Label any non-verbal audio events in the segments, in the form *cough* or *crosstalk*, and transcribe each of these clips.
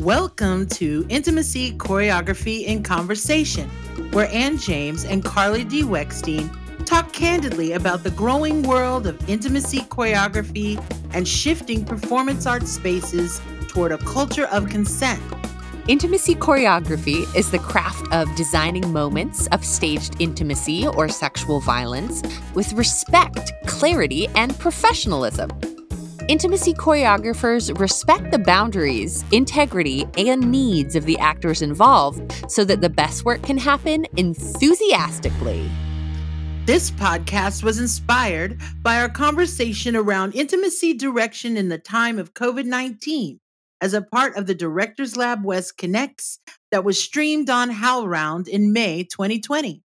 Welcome to Intimacy, Choreography, and Conversation, where Ann James and Carly D. Weckstein talk candidly about the growing world of intimacy choreography and shifting performance art spaces toward a culture of consent. Intimacy choreography is the craft of designing moments of staged intimacy or sexual violence with respect, clarity, and professionalism. Intimacy choreographers respect the boundaries, integrity, and needs of the actors involved so that the best work can happen enthusiastically. This podcast was inspired by our conversation around intimacy direction in the time of COVID 19 as a part of the Directors Lab West Connects that was streamed on HowlRound in May 2020.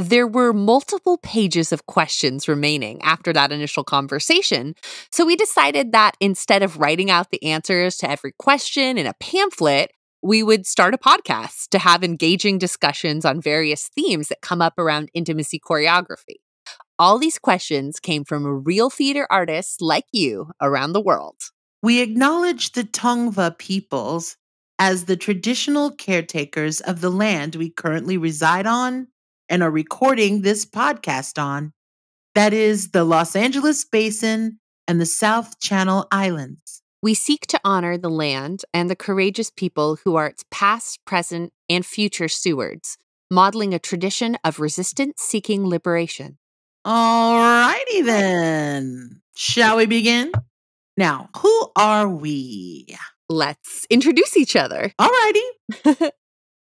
There were multiple pages of questions remaining after that initial conversation, so we decided that instead of writing out the answers to every question in a pamphlet, we would start a podcast to have engaging discussions on various themes that come up around intimacy choreography. All these questions came from real theater artists like you around the world. We acknowledge the Tongva peoples as the traditional caretakers of the land we currently reside on and are recording this podcast on. That is the Los Angeles Basin and the South Channel Islands. We seek to honor the land and the courageous people who are its past, present, and future stewards, modeling a tradition of resistance seeking liberation. All righty then. Shall we begin? Now, who are we? Let's introduce each other. All righty. *laughs*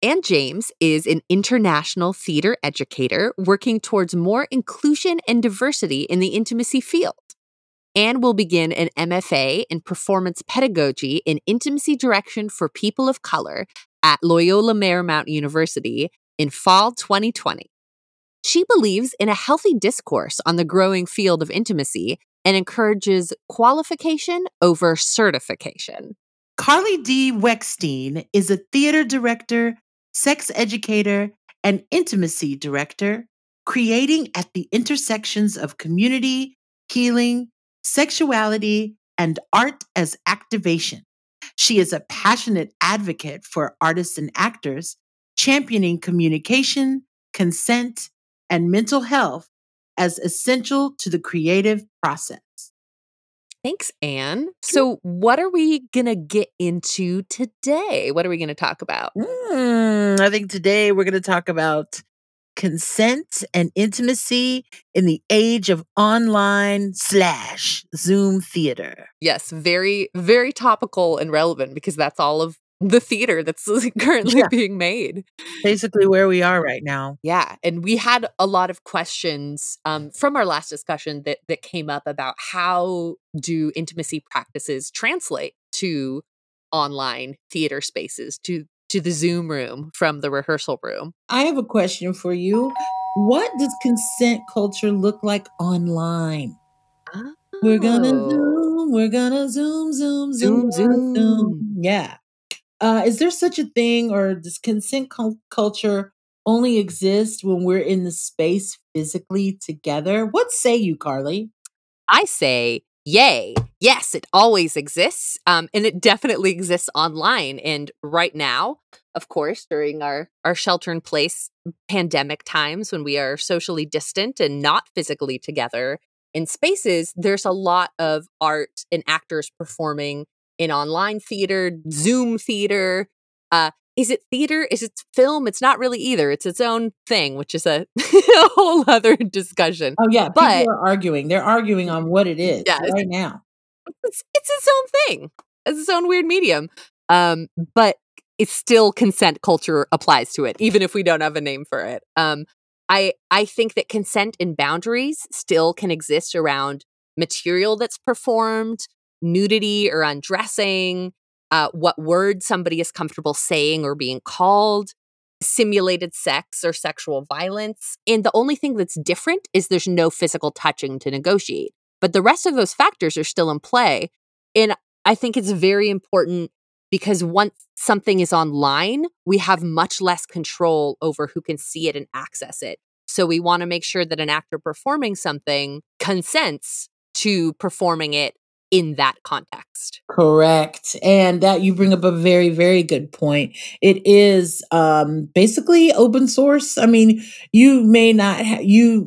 Ann James is an international theater educator working towards more inclusion and diversity in the intimacy field. Ann will begin an MFA in performance pedagogy in intimacy direction for people of color at Loyola Marymount University in fall 2020. She believes in a healthy discourse on the growing field of intimacy and encourages qualification over certification. Carly D. Weckstein is a theater director, sex educator, and intimacy director, creating at the intersections of community, healing, sexuality, and art as activation. She is a passionate advocate for artists and actors, championing communication, consent, and mental health as essential to the creative process. Thanks, Ann. So, what are we going to get into today? What are we going to talk about? Mm, I think today we're going to talk about consent and intimacy in the age of online slash Zoom theater. Yes, very, very topical and relevant because that's all of the theater that's *laughs* currently Yeah. being made. Basically, where we are right now. Yeah, and we had a lot of questions um, from our last discussion that that came up about how do intimacy practices translate to online theater spaces to to the Zoom room from the rehearsal room. I have a question for you. What does consent culture look like online? We're gonna Oh. zoom, we're gonna zoom, zoom, zoom, Zoom, zoom. zoom. Yeah. Uh, is there such a thing, or does consent cul- culture only exist when we're in the space physically together? What say you, Carly? I say, yay. Yes, it always exists. Um, and it definitely exists online. And right now, of course, during our, our shelter in place pandemic times when we are socially distant and not physically together in spaces, there's a lot of art and actors performing in online theater, Zoom theater. Uh, is it theater? Is it film? It's not really either. It's its own thing, which is a, a *laughs* whole other discussion. Oh yeah, But- people are arguing. They're arguing on what it is Yeah, right now. it's it's its own thing. It's its own weird medium. Um, but it's still consent culture applies to it, even if we don't have a name for it. Um, I I think that consent and boundaries still can exist around material that's performed, nudity or undressing, uh, what word somebody is comfortable saying or being called, simulated sex or sexual violence. And the only thing that's different is there's no physical touching to negotiate. But the rest of those factors are still in play. And I think it's very important because once something is online, we have much less control over who can see it and access it. So we want to make sure that an actor performing something consents to performing it in that context. Correct. And that you bring up a very, very good point. It is um, basically open source. I mean, you may not ha- you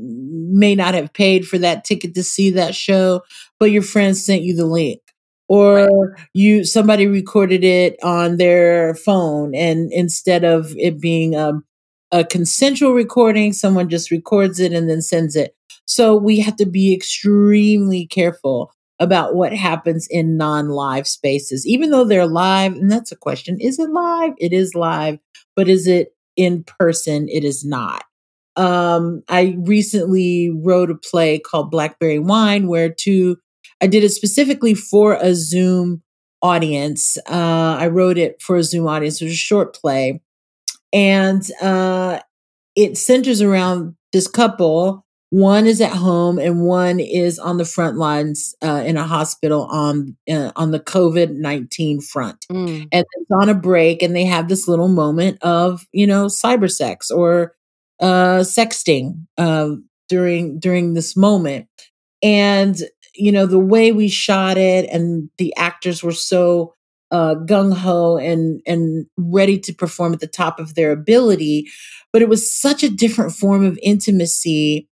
may not have paid for that ticket to see that show, but your friends sent you the link. Or you somebody recorded it on their phone and instead of it being um, a consensual recording, someone just records it and then sends it. So we have to be extremely careful about what happens in non live spaces, even though they're live. And that's a question is it live? It is live, but is it in person? It is not. Um, I recently wrote a play called Blackberry Wine, where two, I did it specifically for a Zoom audience. Uh, I wrote it for a Zoom audience. It was a short play. And uh, it centers around this couple one is at home and one is on the front lines uh, in a hospital on uh, on the COVID nineteen front, mm. and it's on a break, and they have this little moment of you know cyber sex or uh, sexting uh, during during this moment, and you know the way we shot it, and the actors were so uh, gung ho and and ready to perform at the top of their ability, but it was such a different form of intimacy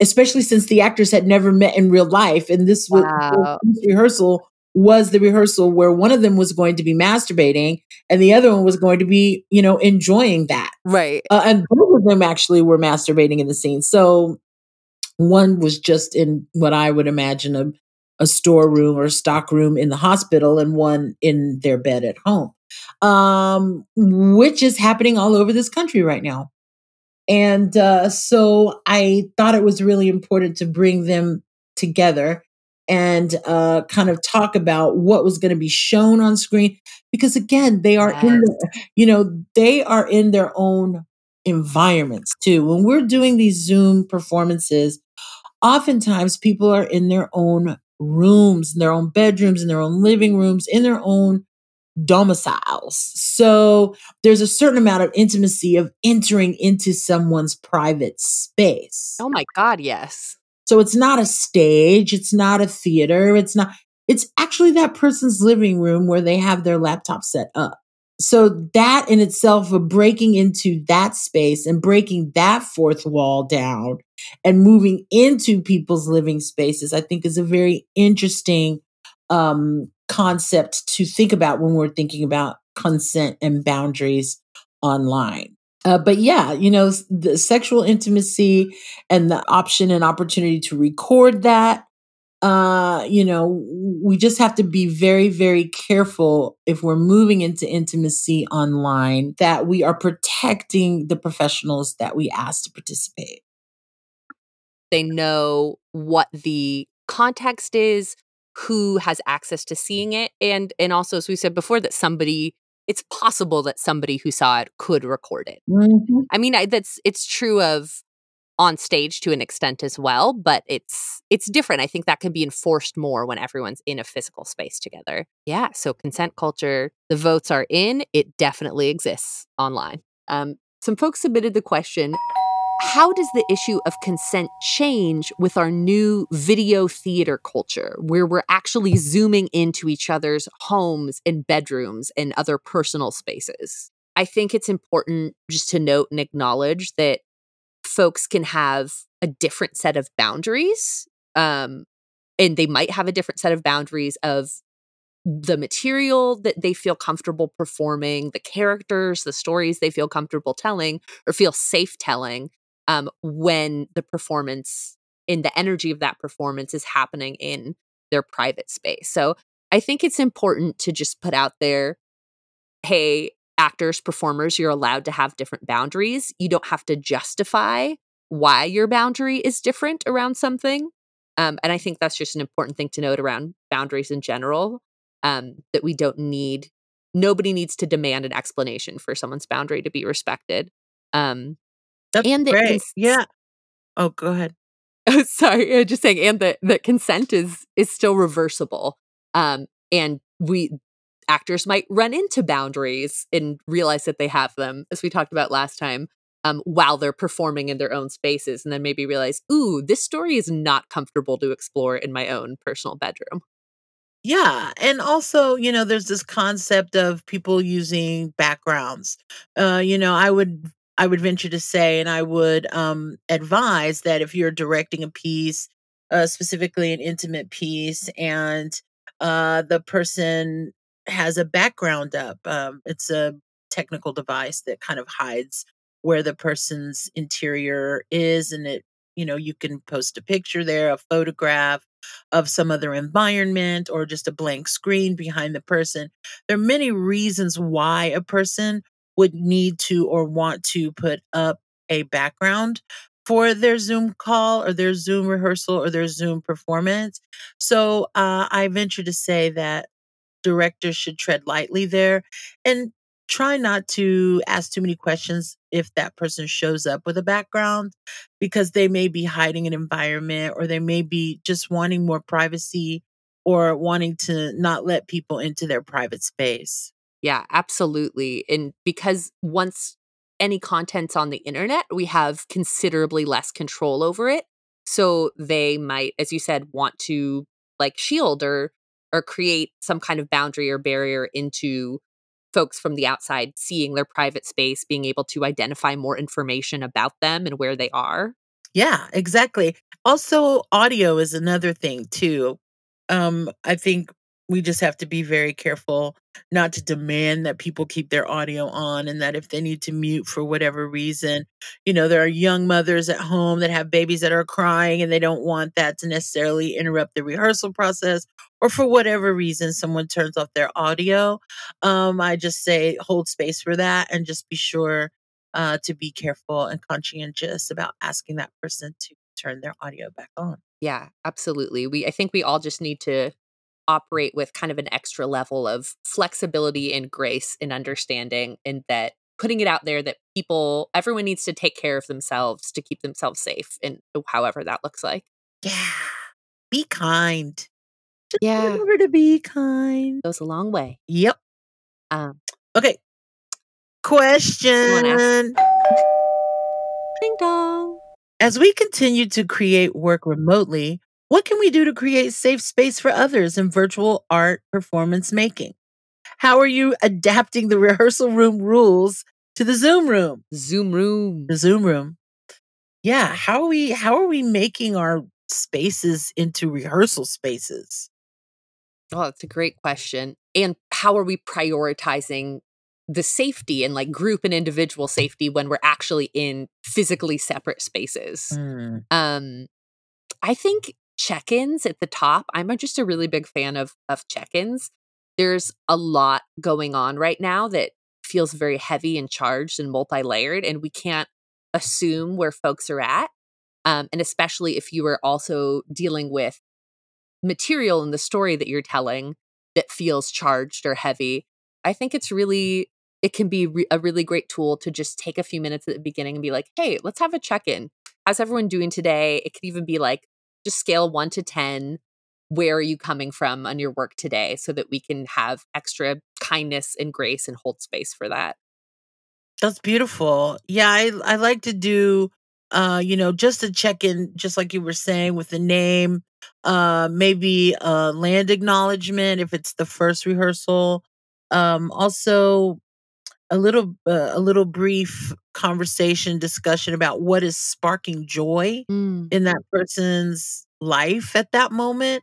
especially since the actors had never met in real life. And this wow. was rehearsal was the rehearsal where one of them was going to be masturbating and the other one was going to be, you know, enjoying that. Right. Uh, and both of them actually were masturbating in the scene. So one was just in what I would imagine a, a storeroom or stock room in the hospital and one in their bed at home, um, which is happening all over this country right now. And uh, so I thought it was really important to bring them together and uh, kind of talk about what was going to be shown on screen because again they are yes. in you know they are in their own environments too when we're doing these zoom performances oftentimes people are in their own rooms in their own bedrooms in their own living rooms in their own domiciles. So there's a certain amount of intimacy of entering into someone's private space. Oh my God, yes. So it's not a stage, it's not a theater, it's not, it's actually that person's living room where they have their laptop set up. So that in itself of breaking into that space and breaking that fourth wall down and moving into people's living spaces, I think is a very interesting um, concept to think about when we're thinking about consent and boundaries online. Uh, but yeah, you know, the sexual intimacy and the option and opportunity to record that. Uh, you know, we just have to be very, very careful if we're moving into intimacy online that we are protecting the professionals that we ask to participate. They know what the context is, who has access to seeing it and and also as we said before that somebody it's possible that somebody who saw it could record it. Mm-hmm. i mean I, that's it's true of on stage to an extent as well but it's it's different. I think that can be enforced more when everyone's in a physical space together. Yeah so consent culture the votes are in it definitely exists online. Um, some folks submitted the question how does the issue of consent change with our new video theater culture, where we're actually zooming into each other's homes and bedrooms and other personal spaces? I think it's important just to note and acknowledge that folks can have a different set of boundaries. Um, and they might have a different set of boundaries of the material that they feel comfortable performing, the characters, the stories they feel comfortable telling or feel safe telling um, when the performance in the energy of that performance is happening in their private space. So I think it's important to just put out there hey, actors, performers, you're allowed to have different boundaries. You don't have to justify why your boundary is different around something. Um, and I think that's just an important thing to note around boundaries in general um, that we don't need, nobody needs to demand an explanation for someone's boundary to be respected. Um, that's and great. Cons- yeah. Oh, go ahead. Oh, *laughs* sorry. I was just saying, and that that consent is is still reversible. Um, and we actors might run into boundaries and realize that they have them, as we talked about last time, um, while they're performing in their own spaces, and then maybe realize, ooh, this story is not comfortable to explore in my own personal bedroom. Yeah, and also, you know, there's this concept of people using backgrounds. Uh, you know, I would I would venture to say and I would um advise that if you're directing a piece, uh specifically an intimate piece and uh the person has a background up, um it's a technical device that kind of hides where the person's interior is and it you know, you can post a picture there, a photograph of some other environment or just a blank screen behind the person. There are many reasons why a person would need to or want to put up a background for their Zoom call or their Zoom rehearsal or their Zoom performance. So uh, I venture to say that directors should tread lightly there and try not to ask too many questions if that person shows up with a background because they may be hiding an environment or they may be just wanting more privacy or wanting to not let people into their private space. Yeah, absolutely. And because once any content's on the internet, we have considerably less control over it. So they might, as you said, want to like shield or or create some kind of boundary or barrier into folks from the outside seeing their private space, being able to identify more information about them and where they are. Yeah, exactly. Also, audio is another thing too. Um, I think we just have to be very careful not to demand that people keep their audio on and that if they need to mute for whatever reason, you know, there are young mothers at home that have babies that are crying and they don't want that to necessarily interrupt the rehearsal process or for whatever reason someone turns off their audio. Um, I just say hold space for that and just be sure uh, to be careful and conscientious about asking that person to turn their audio back on. Yeah, absolutely. We I think we all just need to operate with kind of an extra level of flexibility and grace and understanding and that putting it out there that people everyone needs to take care of themselves to keep themselves safe and however that looks like. Yeah. Be kind. Just Yeah. remember to be kind. Goes a long way. Yep. Um Okay. Question. ding dong. As we continue to create work remotely, what can we do to create safe space for others in virtual art performance making? How are you adapting the *laughs* rehearsal room rules to the Zoom room? Zoom room. The Zoom room. Yeah, how are we how are we making our spaces into rehearsal spaces? Oh, that's a great question. And how are we prioritizing the safety and like group and individual safety when we're actually in physically separate spaces? Mm, Um, I think check-ins at the top. I'm just a really big fan of of check-ins. There's a lot going on right now that feels very heavy and charged and multi-layered, and we can't assume where folks are at. Um, and especially if you are also dealing with material in the story that you're telling that feels charged or heavy, I think it's really it can be re- a really great tool to just take a few minutes at the beginning and be like, "Hey, let's have a check-in. How's everyone doing today?" It could even be like just scale 1 to 10, where are you coming from on your work today so that we can have extra kindness and grace and hold space for that. that's beautiful. Yeah, I I like to do uh, you know, just to check in, just like you were saying, with the name, uh, maybe a land acknowledgement if it's the first rehearsal. Um, also a little uh, a little brief conversation discussion about what is sparking joy Mm. in that person's life at that moment.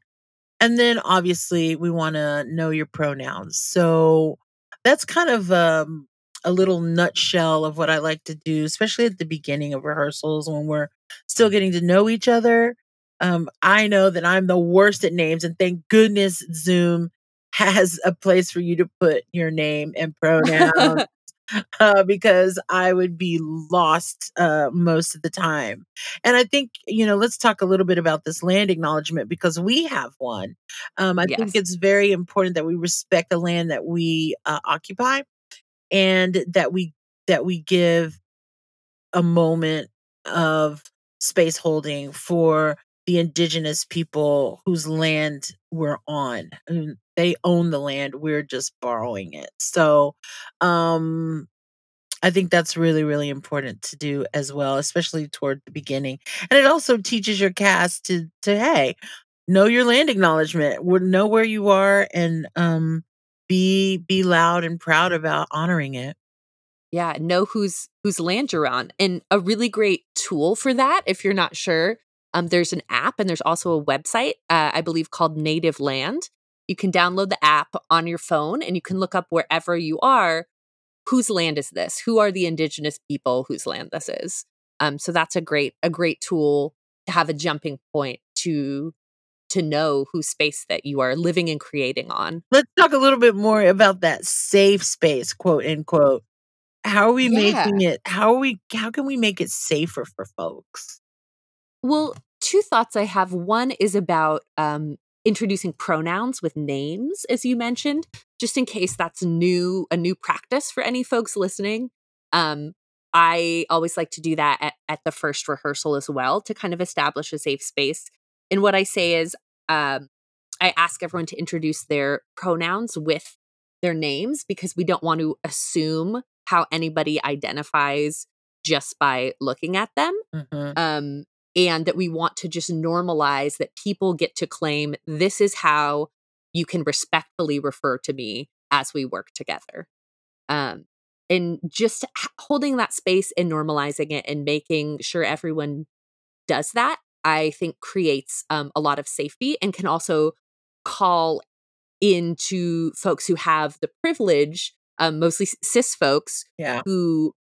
And then obviously we want to know your pronouns. So that's kind of um, a little nutshell of what i like to do especially at the beginning of rehearsals when we're still getting to know each other. Um, i know that i'm the worst at names and thank goodness zoom has a place for you to put your name and *laughs* pronouns *laughs* uh, because I would be lost uh, most of the time. And I think, you know, let's talk a little bit about this land acknowledgement because we have one. Um, I Yes. think it's very important that we respect the land that we uh, occupy and that we that we give a moment of space holding for the indigenous people whose land we're on. I mean, they own the land, we're just borrowing it. So, um I think that's really, really important to do as well, especially toward the beginning. And it also teaches your cast to to hey, know your land acknowledgement. Know where you are and um, be be loud and proud about honoring it. Yeah, know whose whose land you're on. And a really great tool for that, if you're not sure, um, there's an app and there's also a website, uh, I believe, called Native Land. You can download the app on your phone and you can look up wherever you are whose land is this? Who are the indigenous people whose land this is? Um, so that's a great a great tool to have a jumping point to to know whose space that you are living and creating on. Let's talk a little bit more about that safe space, quote unquote. How are we yeah. making it? How are we? How can we make it safer for folks? Well, two thoughts I have. One is about um, introducing pronouns with names, as you mentioned, just in case that's new, a new practice for any folks listening. Um, I always like to do that at, at the first rehearsal as well to kind of establish a safe space. And what I say is, um, I ask everyone to introduce their pronouns with their names because we don't want to assume how anybody identifies just by looking at them. Mm-hmm. Um, and that we want to just normalize that people get to claim this is how you can respectfully refer to me as we work together. Um, and just holding that space and normalizing it and making sure everyone does that, I think creates um, a lot of safety and can also call into folks who have the privilege, um, mostly cis folks, yeah. who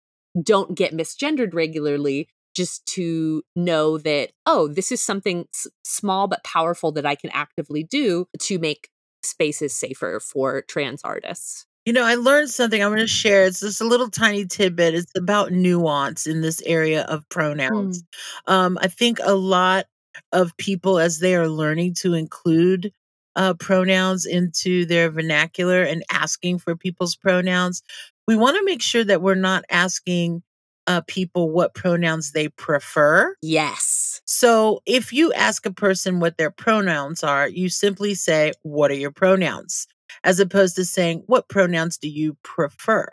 don't get misgendered regularly just to know that oh this is something s- small but powerful that i can actively do to make spaces safer for trans artists. You know i learned something i'm going to share. It's just a little tiny tidbit. It's about nuance in this area of pronouns. Mm. um, i think a lot of people as they are learning to include uh, pronouns into their vernacular and asking for people's pronouns we want to make sure that we're not asking uh, people what pronouns they prefer. Yes. So if you ask a person what their pronouns are, you simply say, What are your pronouns? As opposed to saying, What pronouns do you prefer?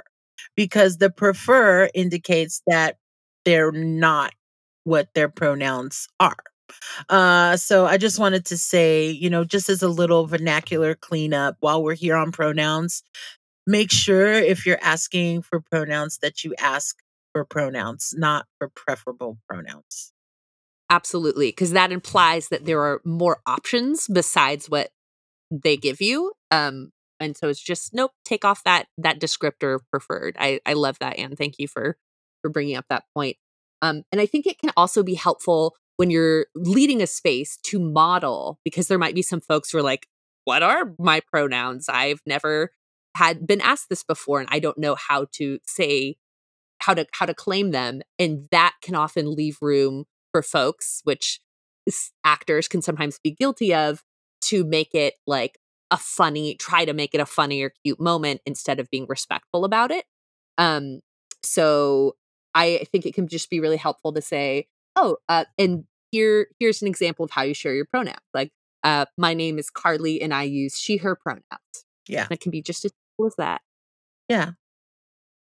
Because the prefer indicates that they're not what their pronouns are. Uh, so I just wanted to say, you know, just as a little vernacular cleanup while we're here on pronouns, make sure if you're asking for pronouns that you ask for pronouns, not for preferable pronouns. Absolutely, because that implies that there are more options besides what they give you. Um, and so it's just nope, take off that that descriptor preferred. I I love that, and thank you for for bringing up that point. Um, and I think it can also be helpful when you're leading a space to model because there might be some folks who are like, "What are my pronouns? I've never had been asked this before, and I don't know how to say how to how to claim them and that can often leave room for folks which actors can sometimes be guilty of to make it like a funny try to make it a funny or cute moment instead of being respectful about it. Um so i think it can just be really helpful to say oh uh, and here here's an example of how you share your pronouns. Like uh my name is carly and i use she her pronouns. Yeah. And it can be just as simple as that. Yeah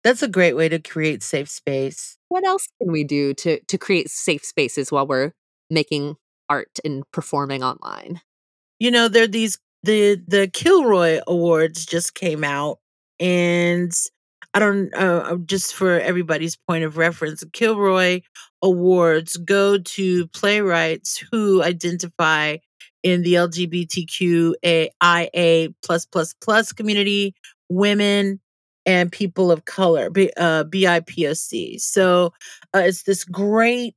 that's a great way to create safe space. What else can we do to to create safe spaces while we're making art and performing online? You know, there are these the the Kilroy Awards just came out and I don't uh, uh just for everybody's point of reference, Kilroy Awards go to playwrights who identify in the LGBTQIA plus plus plus community, women, and people of color, B, uh, BIPOC. So uh, it's this great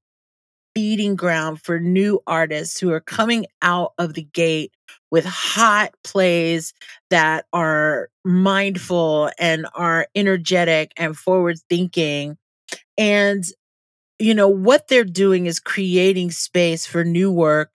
feeding ground for new artists who are coming out of the gate with hot plays that are mindful and are energetic and forward thinking. And, you know, what they're doing is creating space for new work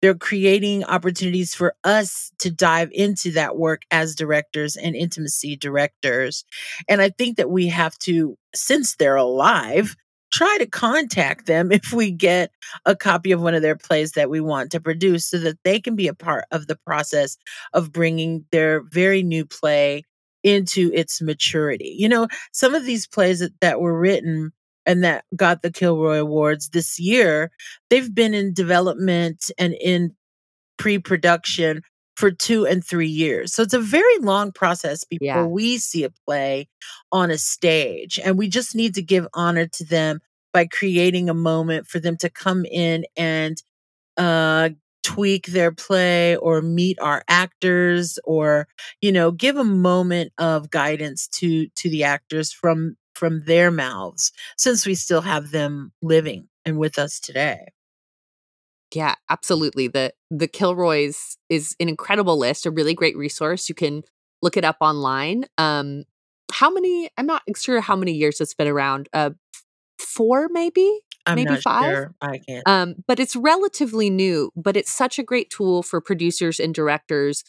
they're creating opportunities for us to dive into that work as directors and intimacy directors. And I think that we have to, since they're alive, try to contact them *laughs* if we get a copy of one of their plays that we want to produce so that they can be a part of the process of bringing their very new play into its maturity. You know, some of these plays that, that were written and that got the Kilroy Awards this year, they've been in development and in pre-production for two and three years. So it's a very long process before Yeah. we see a play on a stage. And we just need to give honor to them by creating a moment for them to come in and uh tweak their play or meet our actors or you know give a moment of guidance to to the actors from from their mouths since we still have them living and with us today Yeah, absolutely. The the Kilroys is an incredible list, a really great resource. You can look it up online. Um how many I'm not sure how many years it's been around. Uh four maybe? i'm Maybe five? sure i can't Um, but it's relatively new, but it's such a great tool for producers and directors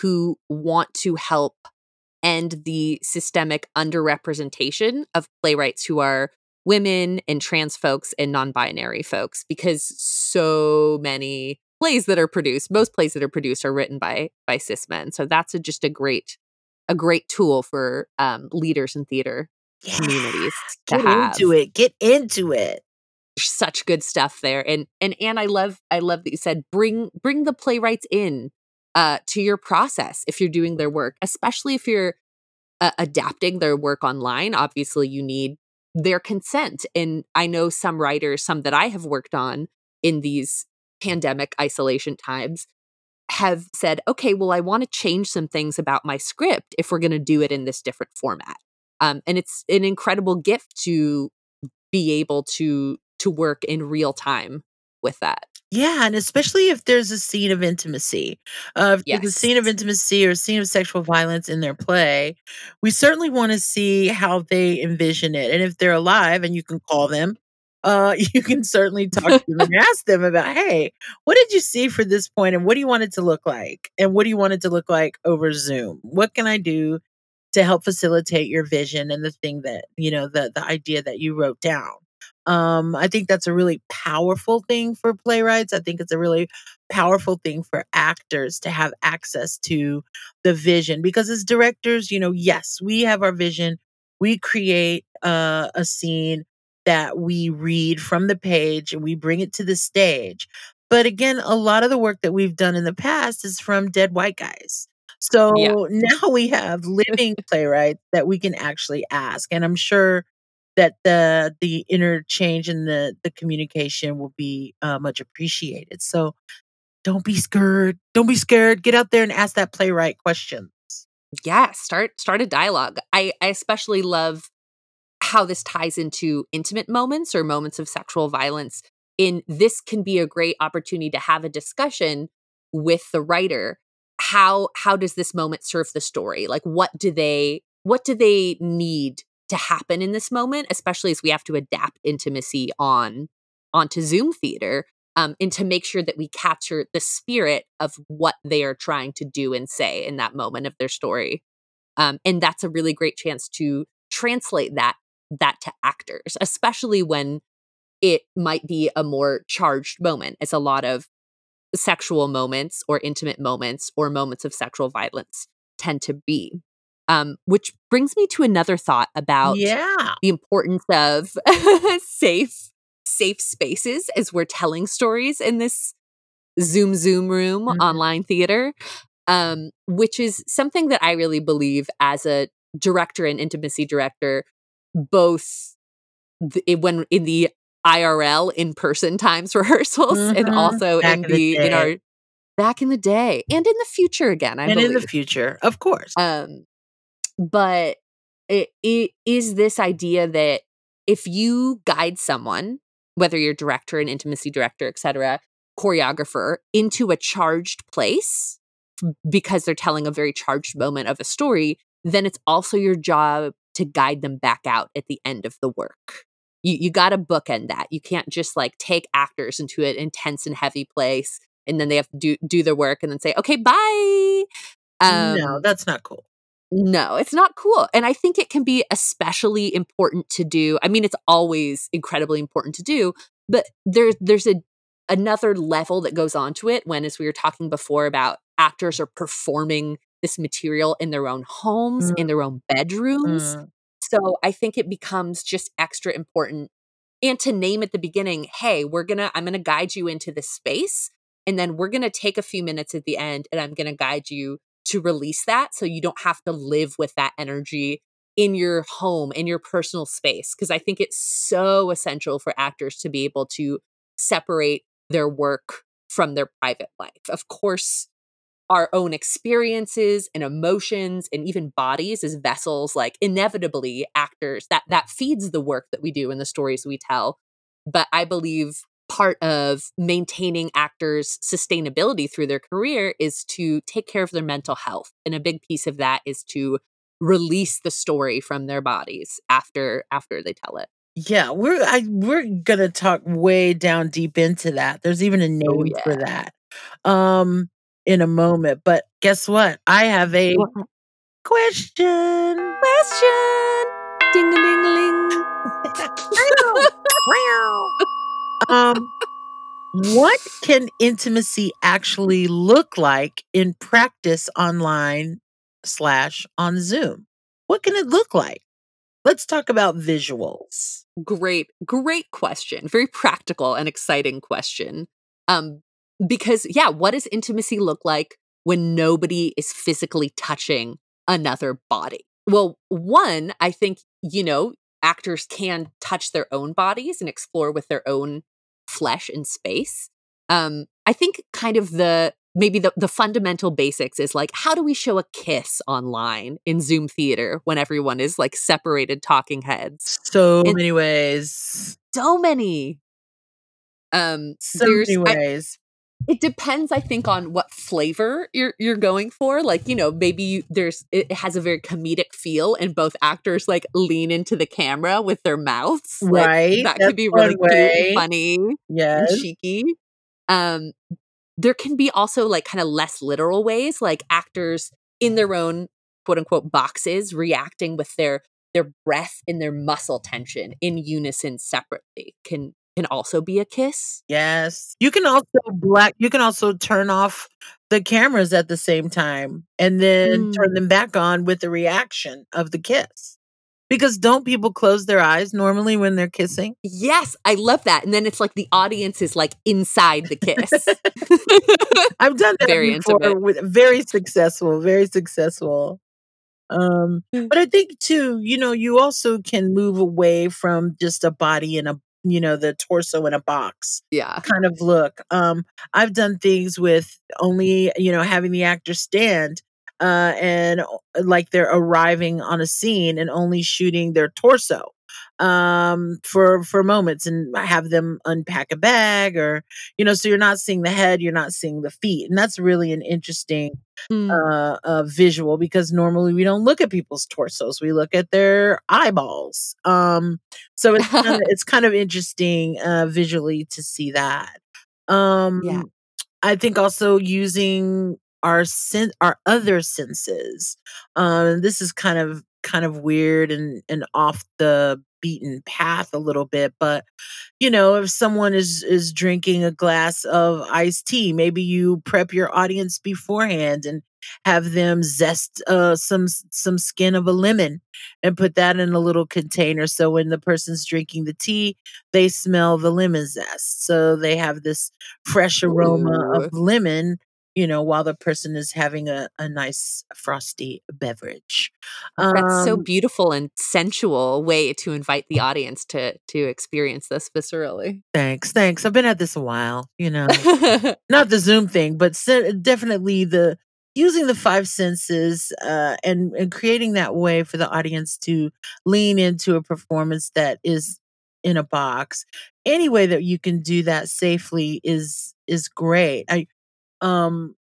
who want to help end the systemic underrepresentation of playwrights who are women and trans folks and non-binary folks because so many plays that are produced most plays that are produced are written by by cis men. So that's a, just a great a great tool for um, leaders in theater yeah. communities to get have. into it get into it. Such good stuff there and and and i love i love that you said bring bring the playwrights in uh to your process if you're doing their work especially if you're uh, adapting their work online obviously you need their consent and i know some writers some that i have worked on in these pandemic isolation times have said okay well i want to change some things about my script if we're going to do it in this different format. Um, and it's an incredible gift to be able to to work in real time with that Yeah, and especially if there's a scene of intimacy. Uh, there's a scene of intimacy or a scene of sexual violence in their play, we certainly want to see how they envision it. And if they're alive and you can call them, uh, *laughs* you can certainly talk to them and ask them about, hey, what did you see for this point and what do you want it to look like? And what do you want it to look like over Zoom? What can I do to help facilitate your vision and the thing that, you know, the the idea that you wrote down? Um, I think that's a really powerful thing for playwrights. I think it's a really powerful thing for actors to have access to the vision because as directors, you know, yes, we have our vision. We create uh, a scene that we read from the page and we bring it to the stage. But again, a lot of the work that we've done in the past is from dead white guys. So Yeah. *laughs* now we have living playwrights that we can actually ask. And I'm sure that the the interchange and the the communication will be uh, much appreciated. So don't be scared. Don't be scared. Get out there and ask that playwright questions. yeah start start a dialogue i i especially love how this ties into intimate moments or moments of sexual violence in this can be a great opportunity to have a discussion with the writer how how does this moment serve the story like what do they what do they need to happen in this moment especially as we have to adapt intimacy on onto zoom theater um, and to make sure that we capture the spirit of what they are trying to do and say in that moment of their story. Um, and that's a really great chance to translate that that to actors especially when it might be a more charged moment. It's a lot of sexual moments or intimate moments or moments of sexual violence tend to be um, which brings me to another thought about Yeah. the importance of *laughs* safe safe spaces as we're telling stories in this zoom zoom room Mhm. online theater um, which is something that i really believe as a director and intimacy director both th- when in the irl in person times *laughs* rehearsals and Mhm. also Back in in the the in our back in the day and in the future again i and believe in the future, of course. um, but it, it is this idea that if you guide someone, whether you're director, an intimacy director, etc., choreographer, into a charged place because they're telling a very charged moment of a story, then it's also your job to guide them back out at the end of the work. You you got to bookend that. You can't just like take actors into an intense and heavy place and then they have to do do their work and then say, "Okay, bye." no, Um, that's not cool. No, it's not cool. And I think it can be especially important to do. I mean, it's always incredibly important to do, but there's there's a another level that goes on to it when as we were talking before about actors are performing this material in their own homes, Mm. in their own bedrooms. Mm. So I think it becomes just extra important and to name at the beginning, hey, we're going to I'm going to guide you into this space, And then we're going to take a few minutes at the end and I'm going to guide you to release that so you don't have to live with that energy in your home, in your personal space. Because I think it's so essential for actors to be able to separate their work from their private life. Of course, our own experiences and emotions and even bodies as vessels like inevitably actors that that feeds the work that we do and the stories we tell but i believe part of maintaining actors sustainability through their career is to take care of their mental health and a big piece of that is to release the story from their bodies after after they tell it yeah we're I, we're gonna talk way down deep into that there's even a oh, name oh, yeah. for that um in a moment. But guess what? I have a question. Question. Ding a ding a ling. Um, what can intimacy actually look like in practice online slash on Zoom? What can it look like? Let's talk about visuals. Great, great question. Very practical and exciting question. Um, because, yeah, what does intimacy look like when nobody is physically touching another body? Well, one, I think, you know, actors can touch their own bodies and explore with their own flesh and space. Um, I think kind of the maybe the, the fundamental basics is like how do we show a kiss online in zoom theater when everyone is like separated talking heads? So and many ways. So many. Um so many ways it depends i think on what flavor you're you're going for. Like you know maybe there's it has a very comedic feel and both actors like lean into the camera with their mouths. Like, right that could be really cute and funny yeah and cheeky. Um there can be also like kind of less literal ways like actors in their own quote unquote boxes reacting with their their breath and their muscle tension in unison separately can can also be a kiss. Yes. You can also black you can also turn off the cameras at the same time and then mm. turn them back on with the reaction of the kiss. Because don't people close their eyes normally when they're kissing? Yes, I love that. And then it's like the audience is like inside the kiss. *laughs* I've done *laughs* that very before intimate. with very successful, very successful. Um, mm. but I think too, you know, you also can move away from just a body in a you know the torso in a box yeah. kind of look um i've done things with only you know having the actor stand uh and like they're arriving on a scene and only shooting their torso um for for moments and have them unpack a bag or you know so you're not seeing the head you're not seeing the feet and that's really an interesting mm. uh, uh visual because normally we don't look at people's torsos we look at their eyeballs um so it's *laughs* kind of, it's kind of interesting uh visually to see that um yeah i think also using our sen- our other senses um this is kind of kind of weird and and off the beaten path a little bit but you know if someone is is drinking a glass of iced tea maybe you prep your audience beforehand and have them zest uh, some some skin of a lemon and put that in a little container so when the person's drinking the tea they smell the lemon zest so they have this fresh aroma Ooh. of lemon you know, while the person is having a, a nice frosty beverage. That's so um beautiful and sensual way to invite the *laughs* audience to to experience this viscerally. Thanks, thanks. I've been at this a while, you know, *laughs* not the Zoom thing, but definitely the using the five senses uh, and and creating that way for the audience to lean into a performance that is in a box. Any way that you can do that safely is is great. I um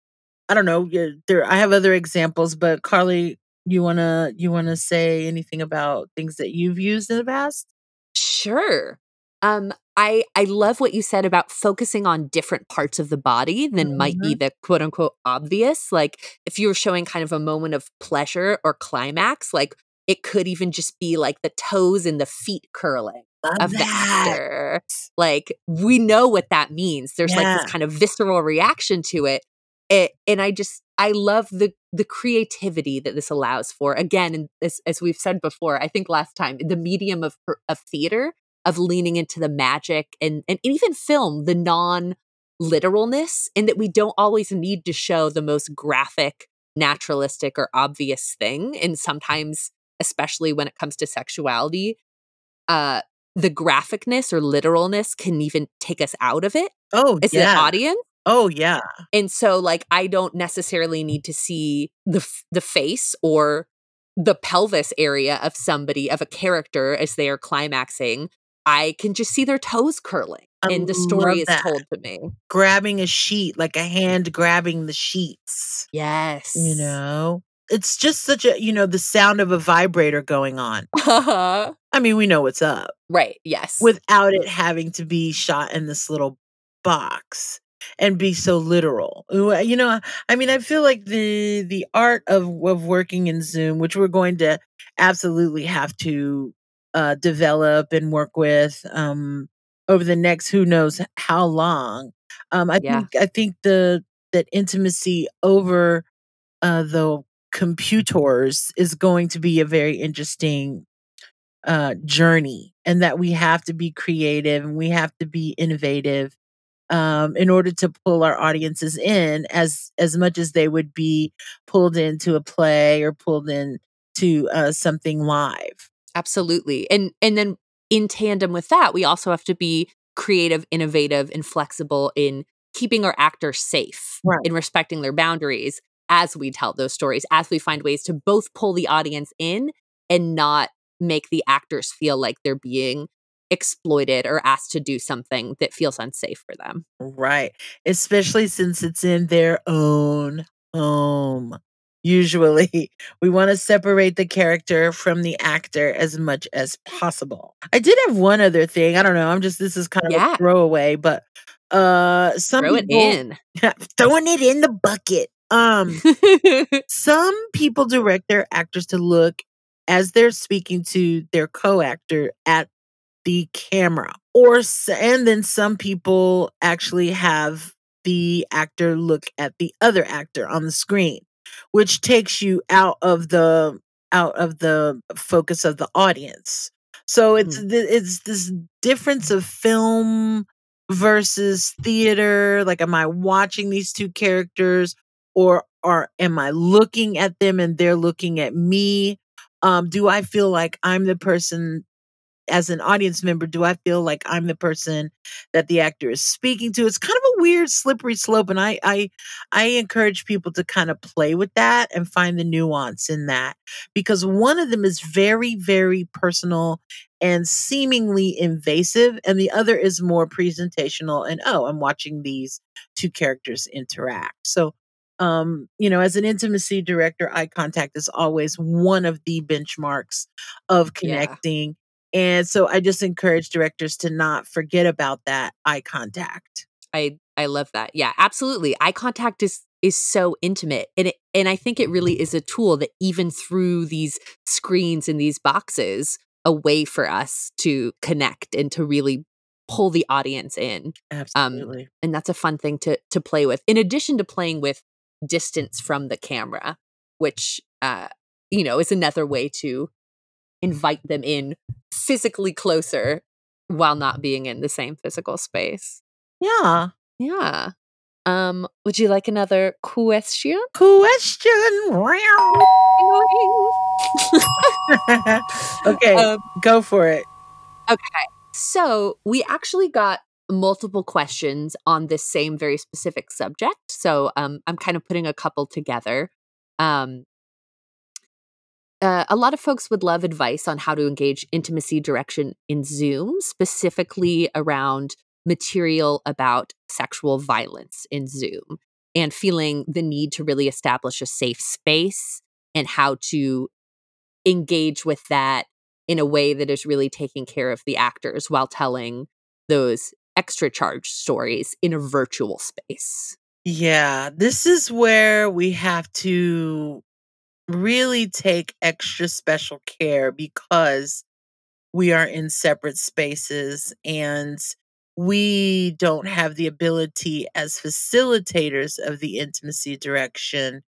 i don't know there i have other examples but carly you want to you want to say anything about things that you've used in the past sure um i i love what you said about focusing on different parts of the body than mm-hmm. might be mm-hmm. the quote unquote obvious like if you were showing kind of a moment of pleasure or climax like it could even just be like the toes and the feet curling Love of that. the actor. Like we know what that means. There's yeah. like this kind of visceral reaction to it. it. And I just I love the the creativity that this allows for. Again, and as, as we've said before, I think last time the medium of of theater of leaning into the magic and and even film the non literalness and that we don't always need to show the most graphic, naturalistic, or obvious thing. And sometimes, especially when it comes to sexuality, uh, the graphicness or literalness can even take us out of it Oh, as yeah. an audience. Oh, yeah. And so, like, I don't necessarily need to see the f- the face or the pelvis area of somebody of a character as they are climaxing. I can just see their toes curling, I and the story is that. told to me. Grabbing a sheet, like a hand grabbing the sheets. Yes, You know, it's just such a, you know, the sound of a vibrator going on. know, I mean, we know what's up right? Yes, without it having to be shot in this little box and be so literal. You know, I mean, I feel like the the art of of working in Zoom, which we're going to absolutely have to uh develop and work with um over the next who knows how long. Um I Yeah. think I think the that intimacy over uh the computers is going to be a very interesting uh journey and that we have to be creative and we have to be innovative um in order to pull our audiences in as as much as they would be pulled into a play or pulled into uh something live absolutely. And and then in tandem with that, we also have to be creative, innovative, and flexible in keeping our actors safe Right. in respecting their boundaries as we tell those stories, as we find ways to both pull the audience in and not make the actors feel like they're being exploited or asked to do something that feels unsafe for them. right especially since it's in their own home usually we want to separate the character from the actor as much as possible i did have one other thing i don't know i'm just this is kind of Yeah. a throwaway but uh some Throw it people in. *laughs* throwing it in the bucket um *laughs* some people direct their actors to look as they're speaking to their co-actor at the camera or and then some people actually have the actor look at the other actor on the screen which takes you out of the out of the focus of the audience. So it's th- it's this difference of film versus theater like am i watching these two characters or am i looking at them and they're looking at me? Um do i feel like i'm the person as an audience member do i feel like i'm the person that the actor is speaking to? It's kind of a weird slippery slope and i i i encourage people to kind of play with that and find the nuance in that because one of them is very very personal and seemingly invasive and the other is more presentational and oh i'm watching these two characters interact. So um you know as an intimacy director eye contact is always one of the benchmarks of Yeah. connecting and so I just encourage directors to not forget about that eye contact. I I love that. Yeah, absolutely. Eye contact is is so intimate. And it and I think it really is a tool that even through these screens and these boxes, a way for us to connect and to really pull the audience in. Absolutely. And that's a fun thing to to play with. In addition to playing with distance from the camera, which uh you know, is another way to invite them in physically closer while not being in the same physical space. yeah. Yeah. Um, would you like another question? Question. Round. *laughs* Okay, Um, go for it. Okay. So we actually got multiple questions on this same very specific subject. So um, I'm kind of putting a couple together. Um, uh, a lot of folks would love advice on how to engage intimacy direction in Zoom, specifically around material about sexual violence in Zoom and feeling the need to really establish a safe space and how to engage with that in a way that is really taking care of the actors while telling those extra charged stories in a virtual space. Yeah, this is where we have to really take extra special care because we are in separate spaces and we don't have the ability as facilitators of the intimacy direction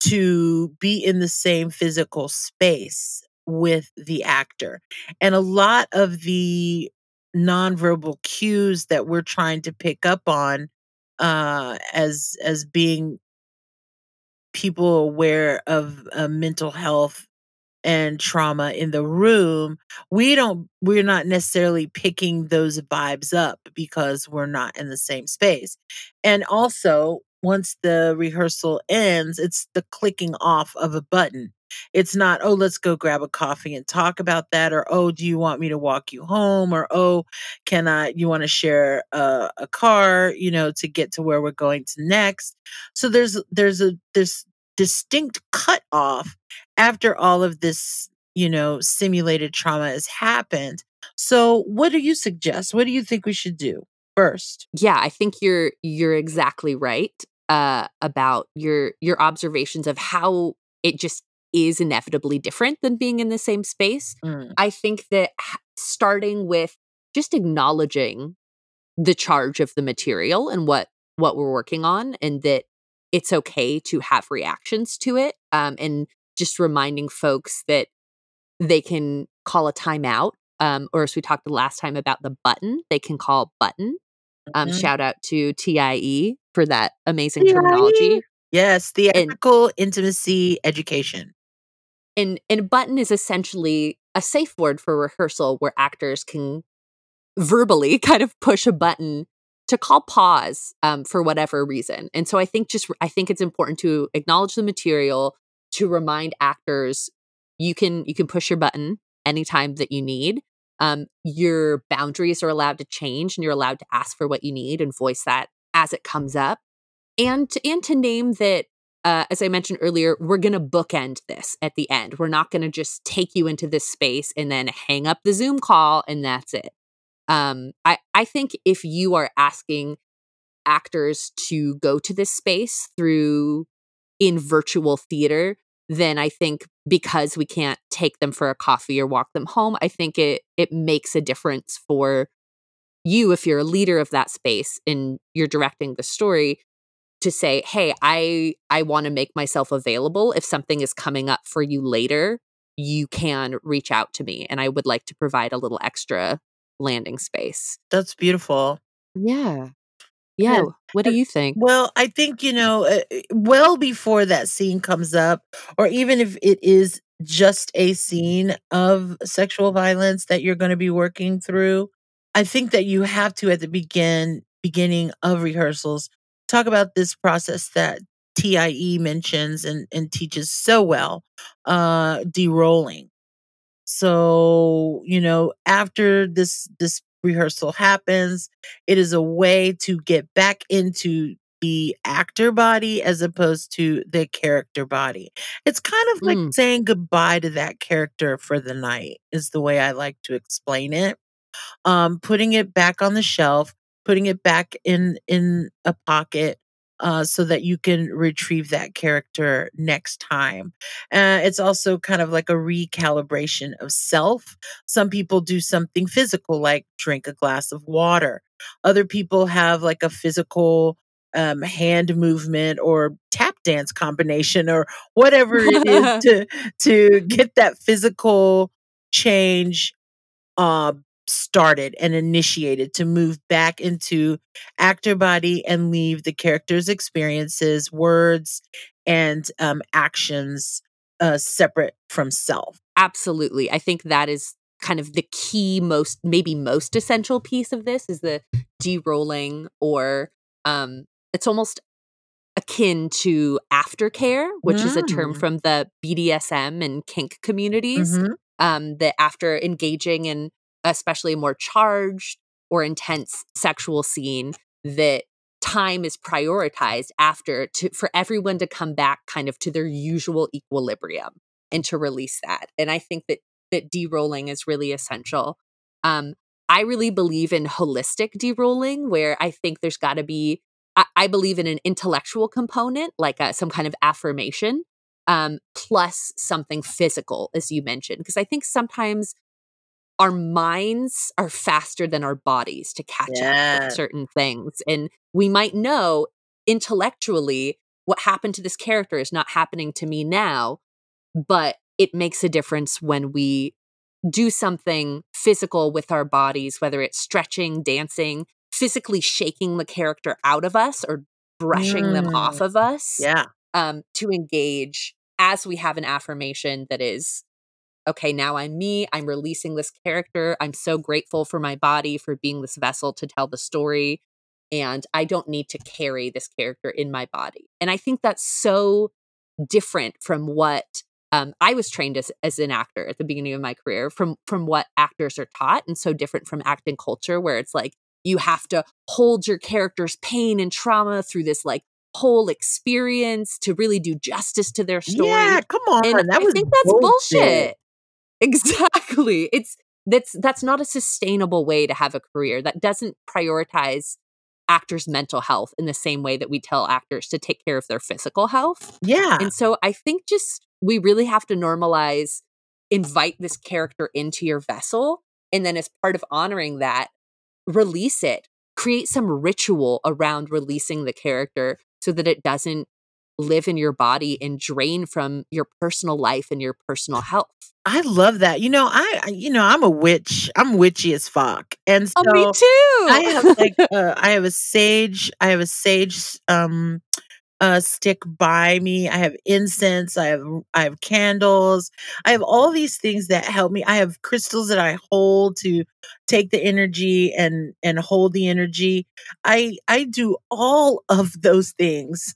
to be in the same physical space with the actor. And a lot of the nonverbal cues that we're trying to pick up on uh, as as being people aware of uh, mental health and trauma in the room, we don't we're not necessarily picking those vibes up because we're not in the same space. And also, once the rehearsal ends, it's the clicking off of a button. It's not, oh, let's go grab a coffee and talk about that, or oh, do you want me to walk you home, or oh, can I, you want to share a, a car, you know, to get to where we're going to next. So there's, there's a, this distinct cut off after all of this, you know, simulated trauma has happened. So what do you suggest? What do you think we should do first? Yeah, I think you're you're exactly right uh about your your observations of how it just is inevitably different than being in the same space. Mm. I think that starting with just acknowledging the charge of the material and what what we're working on and that it's okay to have reactions to it um, and just reminding folks that they can call a timeout um, or as we talked the last time about the button they can call button um, Mhm. shout out to TIE for that amazing TIE. terminology Yes, theatrical intimacy education. And and button is essentially a safe word for rehearsal where actors can verbally *laughs* kind of push a button to call pause um, for whatever reason. And so i think just i think it's important to acknowledge the material to remind actors you can you can push your button anytime that you need. Um, your boundaries are allowed to change and you're allowed to ask for what you need and voice that as it comes up. And to, and to name that uh, as I mentioned earlier, we're going to bookend this at the end. We're not going to just take you into this space and then hang up the Zoom call and that's it. Um, I, I think if you are asking actors to go to this space through in virtual theater, then I think because we can't take them for a coffee or walk them home, I think it it makes a difference for you if you're a leader of that space and you're directing the story to say hey i i want to make myself available. If something is coming up for you later you can reach out to me and i would like to provide a little extra landing space. That's beautiful. yeah. Yeah what do you think? Well, I think, you know, uh, uh, well before that scene comes up, or even if it is just a scene of sexual violence that you're going to be working through, I think that you have to, at the begin beginning of rehearsals, talk about this process that TIE mentions and, and teaches so well, uh, de-rolling. So, you know, after this this rehearsal happens, it is a way to get back into the actor body as opposed to the character body. It's kind of like Mm. saying goodbye to that character for the night is the way I like to explain it. Um putting it back on the shelf, putting it back in in a pocket uh, so that you can retrieve that character next time. Uh, it's also kind of like a recalibration of self. Some people do something physical, like drink a glass of water. Other people have like a physical um, hand movement or tap dance combination or whatever it is *laughs* to to get that physical change uh, started and initiated to move back into actor body and leave the character's experiences, words, and um, actions uh, separate from self. absolutely i think that is kind of the key most maybe most essential piece of this is the de-rolling or um it's almost akin to aftercare which is a term Mm. from the bdsm and kink communities Mhm. um that after engaging in especially a more charged or intense sexual scene that time is prioritized after to for everyone to come back kind of to their usual equilibrium and to release that. And I think that that de-rolling is really essential. Um, I really believe in holistic de-rolling, where I think there's got to be. I, I believe in an intellectual component, like a, some kind of affirmation, um, plus something physical, as you mentioned, because I think sometimes our minds are faster than our bodies to catch up Yes. with certain things, and we might know intellectually what happened to this character is not happening to me now but it makes a difference when we do something physical with our bodies, whether it's stretching, dancing, physically shaking the character out of us or brushing them Mm. off of us Yeah. um, to engage as we have an affirmation that is okay now i'm me i'm releasing this character i'm so grateful for my body for being this vessel to tell the story and i don't need to carry this character in my body and i think that's so different from what um, I was trained as, as an actor at the beginning of my career from from what actors are taught, and so different from acting culture, where it's like you have to hold your character's pain and trauma through this like whole experience to really do justice to their story. Yeah, come on. and that I was think that's bullshit. Exactly. It's that's that's not a sustainable way to have a career. That doesn't prioritize actors' mental health in the same way that we tell actors to take care of their physical health. Yeah. And so I think just we really have to normalize invite this character into your vessel and then as part of honoring that release it. Create some ritual around releasing the character so that it doesn't live in your body and drain from your personal life and your personal health. I love that. You know, I you know, I'm a witch. I'm witchy as fuck. And so Oh, me too. I have like uh, I have a sage. I have a sage um uh stick by me. I have incense. I have I have candles. I have all these things that help me. I have crystals that I hold to take the energy and and hold the energy. I I do all *laughs* of those things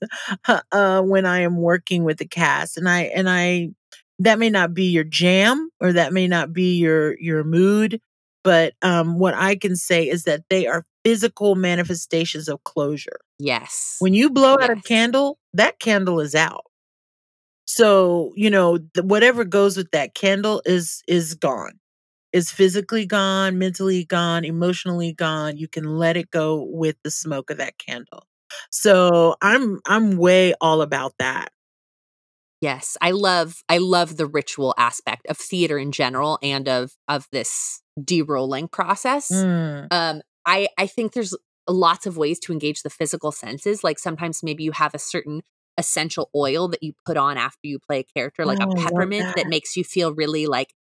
uh when I am working with the cast and I and I that may not be your jam or that may not be your your mood but um, what I can say is that they are physical manifestations of closure. yes. When you blow out a candle, that candle is out. So you know the, whatever goes with that candle is is gone, is physically gone, mentally gone, emotionally gone. You can let it go with the smoke of that candle. So I'm I'm way all about that. Yes, I love I love the ritual aspect of theater in general and of of this de-rolling process. Mm, Um I I think there's lots of ways to engage the physical senses. Like sometimes maybe you have a certain essential oil that you put on after you play a character, like Oh, a peppermint that. that. makes you feel really like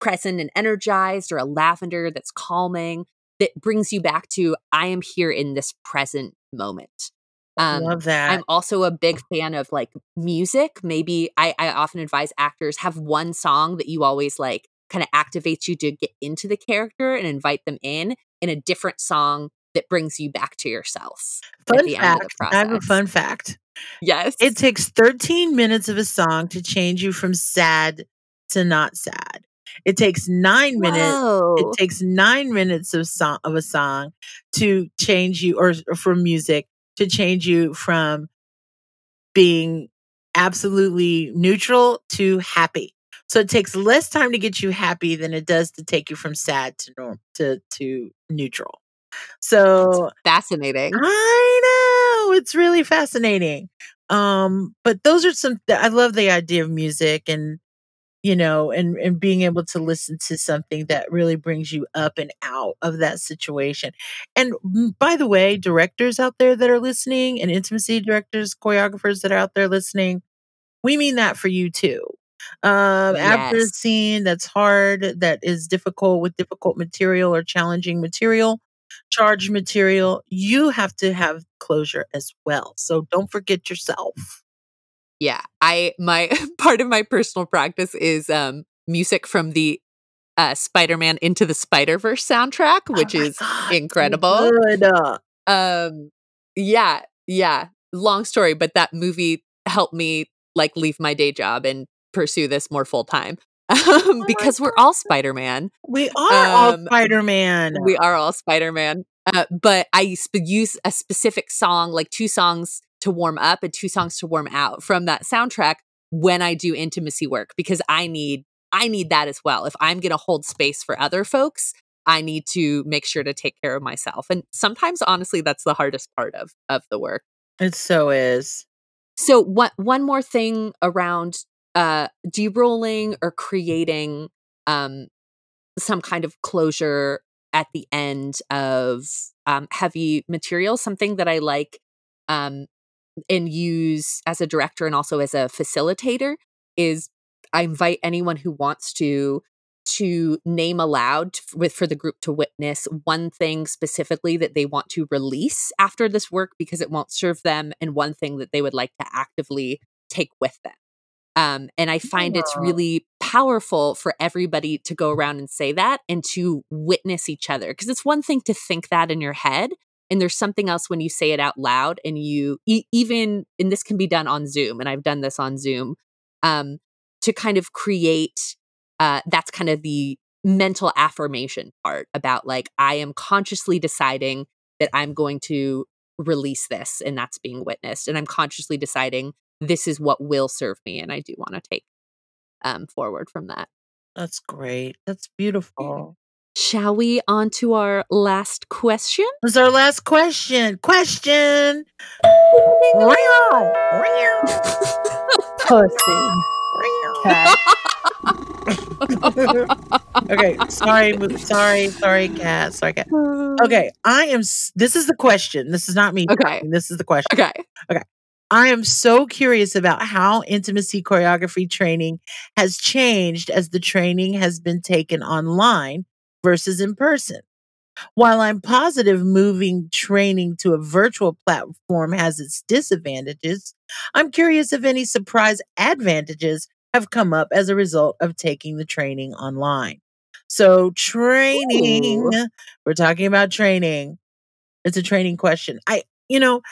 present and energized, or a lavender that's calming that brings you back to I am here in this present moment. Um, love that. I'm also a big fan of like music. Maybe I, I often advise actors have one song that you always like kind of activates you to get into the character and invite them in, in a different song that brings you back to yourself. fun the end of the fact. I have a fun fact. Yes. It takes 13 minutes of a song to change you from sad to not sad. It takes nine minutes. Whoa. It takes nine minutes of song of a song to change you, or, or from music to change you from being absolutely neutral to happy. So it takes less time to get you happy than it does to take you from sad to norm to to neutral. So Fascinating. I know it's really fascinating. Um, but those are some. I love the idea of music and you know, and and being able to listen to something that really brings you up and out of that situation. And by the way, directors out there that are listening, and intimacy directors, choreographers that are out there listening, we mean that for you too. Um, after a scene that's hard, that is difficult with difficult material or challenging material, charged material, you have to have closure as well. So don't forget yourself. Yeah. I my *laughs* part of my personal practice is um music from the uh Spider-Man Into the Spider-Verse soundtrack, which Oh is God, incredible. good. Uh, Um yeah, yeah. Long story, but that movie helped me like leave my day job and pursue this more full time. Um, Oh because we're all Spider-Man. we are all Um, Spider Man. We are all Spider-Man. Uh, but I sp- use a specific song, like two songs to warm up and two songs to warm out from that soundtrack when I do intimacy work because I need I need that as well. If I'm going to hold space for other folks, I need to make sure to take care of myself. And sometimes honestly that's the hardest part of of the work. It so is. So one one more thing around uh de-rolling or creating um some kind of closure at the end of um heavy material something that I like um and use as a director and also as a facilitator is I invite anyone who wants to to name aloud with for the group to witness one thing specifically that they want to release after this work because it won't serve them and one thing that they would like to actively take with them um, and i find it's really powerful for everybody to go around and say that and to witness each other because it's one thing to think that in your head and there's something else when you say it out loud and you e- even and this can be done on zoom and i've done this on zoom um, to kind of create uh, that's kind of the mental affirmation part about like i am consciously deciding that i'm going to release this and that's being witnessed and i'm consciously deciding this is what will serve me and i do want to take um, forward from that that's great that's beautiful Shall we on to our last question? This is our last question. Question. *laughs* Pussy. Cat. *laughs* okay, sorry, sorry, sorry, cat, sorry, cat. Okay, *sighs* I am. This is the question. This is not me. Okay, this is the question. Okay, okay. I am so curious about how intimacy choreography training has changed as the training has been taken online versus in person. While I'm positive moving training to a virtual platform has its disadvantages, I'm curious if any surprise advantages have come up as a result of taking the training online. So, training, Ooh. we're talking about training. It's a training question. I, you know,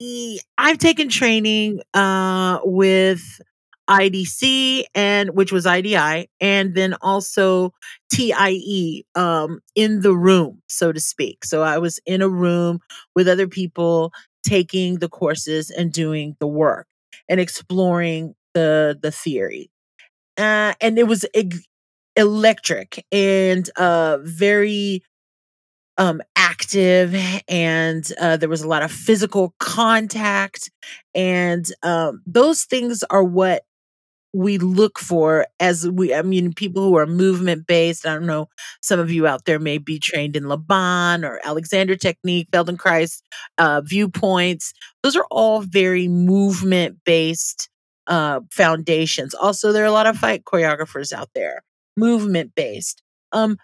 I've taken training uh, with IDC and which was IDI, and then also TIE um, in the room, so to speak. So I was in a room with other people taking the courses and doing the work and exploring the the theory. Uh, and it was electric and uh, very um, active, and uh, there was a lot of physical contact, and um, those things are what we look for as we i mean people who are movement based i don't know some of you out there may be trained in laban or alexander technique feldenkrais uh, viewpoints. Those are all very movement based uh, foundations. Also there are a lot of fight choreographers out there movement based. Um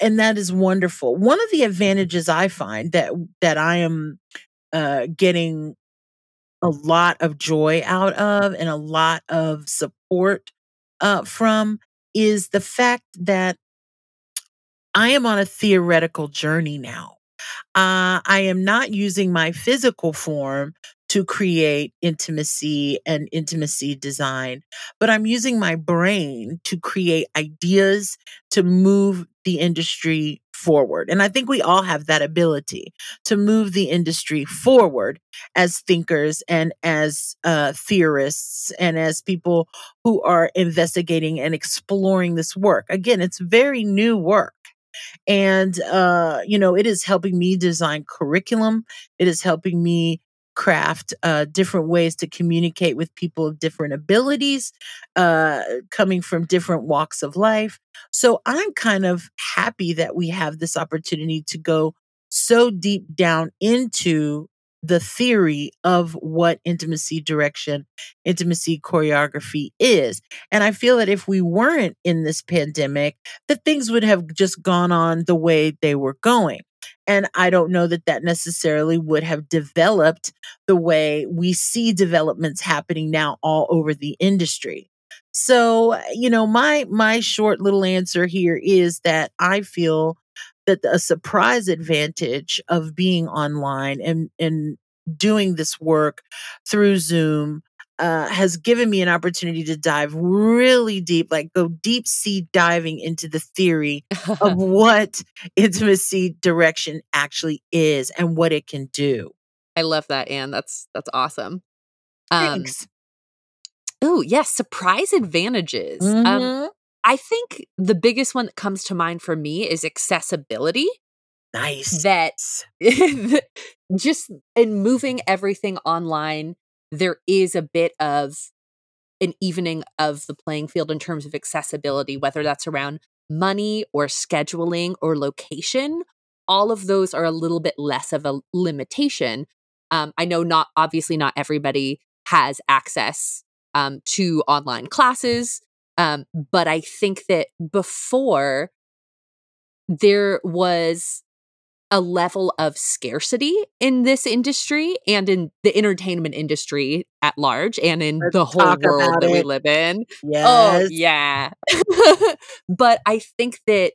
and that is wonderful one of the advantages i find that that i am uh, getting a lot of joy out of and a lot of support uh, from is the fact that I am on a theoretical journey now. Uh, I am not using my physical form to create intimacy and intimacy design, but I'm using my brain to create ideas to move the industry forward. And I think we all have that ability to move the industry forward as thinkers and as uh, theorists and as people who are investigating and exploring this work. Again, it's very new work. And, uh, you know, it is helping me design curriculum. It is helping me craft uh, different ways to communicate with people of different abilities, uh, coming from different walks of life. So I'm kind of happy that we have this opportunity to go so deep down into the theory of what intimacy direction, intimacy choreography is. And I feel that if we weren't in this pandemic, that things would have just gone on the way they were going. And I don't know that that necessarily would have developed the way we see developments happening now all over the industry. So, you know, my my short little answer here is that I feel that a surprise advantage of being online and and doing this work through Zoom uh, has given me an opportunity to dive really deep, like go deep sea diving into the theory of *laughs* what intimacy direction actually is and what it can do. I love that, Ann. That's that's awesome. Um, Thanks. Oh yes, surprise advantages. Um, mm-hmm. Um, I think the biggest one that comes to mind for me is accessibility. Nice. *laughs* That just in moving everything online there is a bit of an evening of the playing field in terms of accessibility, whether that's around money or scheduling or location. All of those are a little bit less of a limitation. Um, I know not obviously not everybody has access um, to online classes. Um, but I think that before there was a level of scarcity in this industry and in the entertainment industry at large and in Let's the whole world that we live in. Yes. Oh, yeah. *laughs* but I think that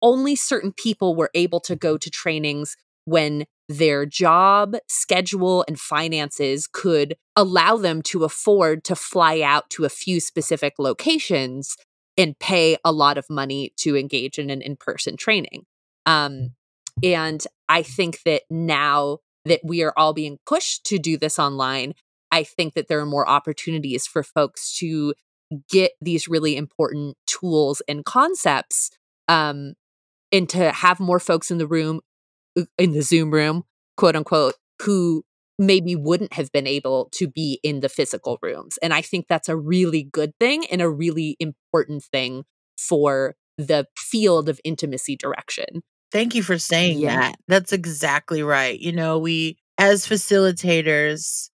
only certain people were able to go to trainings when their job, schedule, and finances could allow them to afford to fly out to a few specific locations and pay a lot of money to engage in an in person training. Um, and I think that now that we are all being pushed to do this online, I think that there are more opportunities for folks to get these really important tools and concepts um, and to have more folks in the room, uh, in the Zoom room, quote unquote, who maybe wouldn't have been able to be in the physical rooms. And I think that's a really good thing and a really important thing for the field of intimacy direction. Thank you for saying Yeah. that. That's exactly right. You know, we as facilitators,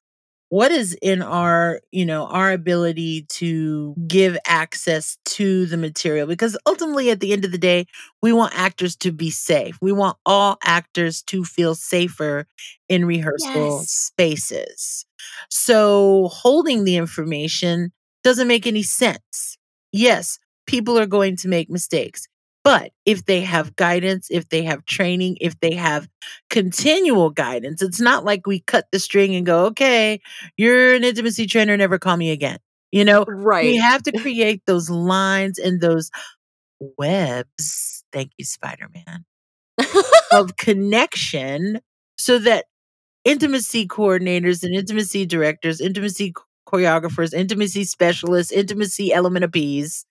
what is in our, you know, our ability to give access to the material because ultimately at the end of the day, we want actors to be safe. We want all actors to feel safer in rehearsal Yes. spaces. So holding the information doesn't make any sense. Yes, people are going to make mistakes. But if they have guidance, if they have training, if they have continual guidance, it's not like we cut the string and go, okay, you're an intimacy trainer, never call me again. You know, right. we have to create those lines and those webs. Thank you, Spider Man, of *laughs* connection so that intimacy coordinators and intimacy directors, intimacy choreographers, intimacy specialists, intimacy element of P's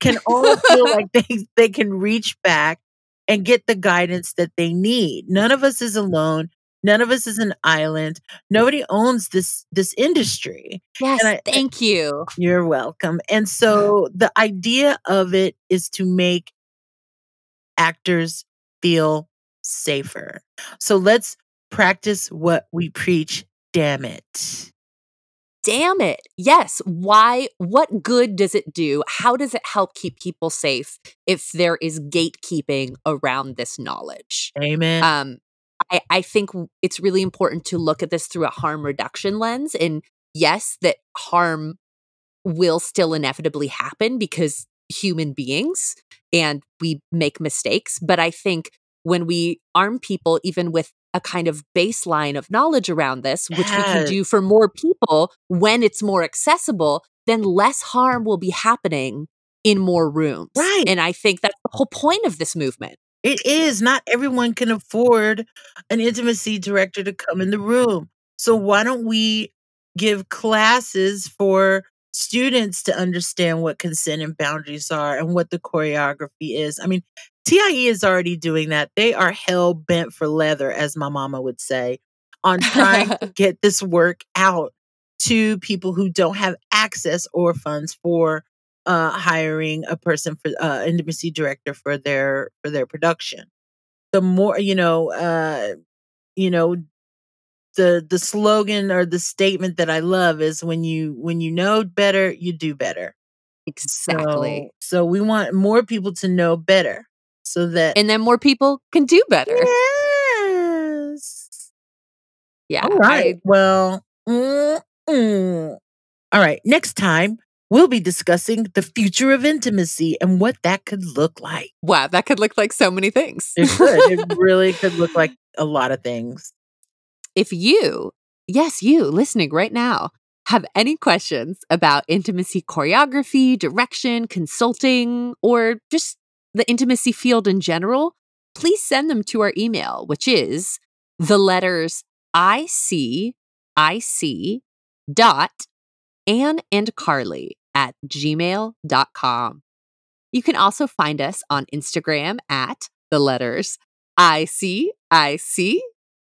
can all feel *laughs* like they, they can reach back and get the guidance that they need. None of us is alone. None of us is an island. Nobody owns this this industry. yes. I- thank you. You're welcome. And so the idea of it is to make actors feel safer. So let's practice what we preach, damn it. Damn it. Yes. Why? What good does it do? How does it help keep people safe if there is gatekeeping around this knowledge? Amen. um, I, I think it's really important to look at this through a harm reduction lens. And yes, that harm will still inevitably happen because human beings and we make mistakes. But I think when we arm people, even with a kind of baseline of knowledge around this, which we can do for more people when it's more accessible, then less harm will be happening in more rooms. Right. And I think that's the whole point of this movement. It is. Not everyone can afford an intimacy director to come in the room. So why don't we give classes for students to understand what consent and boundaries are and what the choreography is? I mean, TIE is already doing that. They are hell bent for leather, as my mama would say, on trying to *laughs* get this work out to people who don't have access or funds for uh, hiring a person for uh, intimacy director for their for their production. The more you know, uh, you know, the the slogan or the statement that I love is when you when you know better, you do better. Exactly. So, so we want more people to know better, so that and then more people can do better. yes. Yeah. All right. I- well, mm, mm. all right. Next time we'll be discussing the future of intimacy and what that could look like. wow, that could look like so many things. It could. it *laughs* really could look like a lot of things. if you, yes, you listening right now, have any questions about intimacy choreography, direction, consulting, or just the intimacy field in general, please send them to our email, which is the letters IC, IC dot Ann and Carly at gmail.com. You can also find us on Instagram at the letters ICIC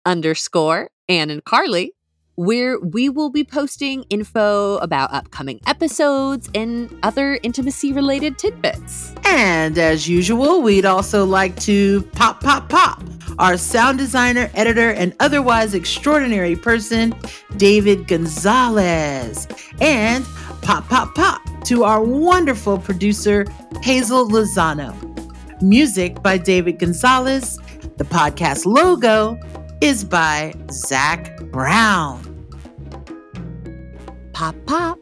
underscore Ann and Carly, where we will be posting info about upcoming episodes and other intimacy related tidbits. And as usual, we'd also like to pop, pop, pop our sound designer, editor, and otherwise extraordinary person, David Gonzalez. And pop, pop, pop to our wonderful producer, Hazel Lozano. Music by David Gonzalez. The podcast logo is by Zach Brown. Pop, pop.